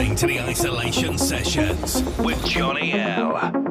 to the Isolation Sessions with Johnny L.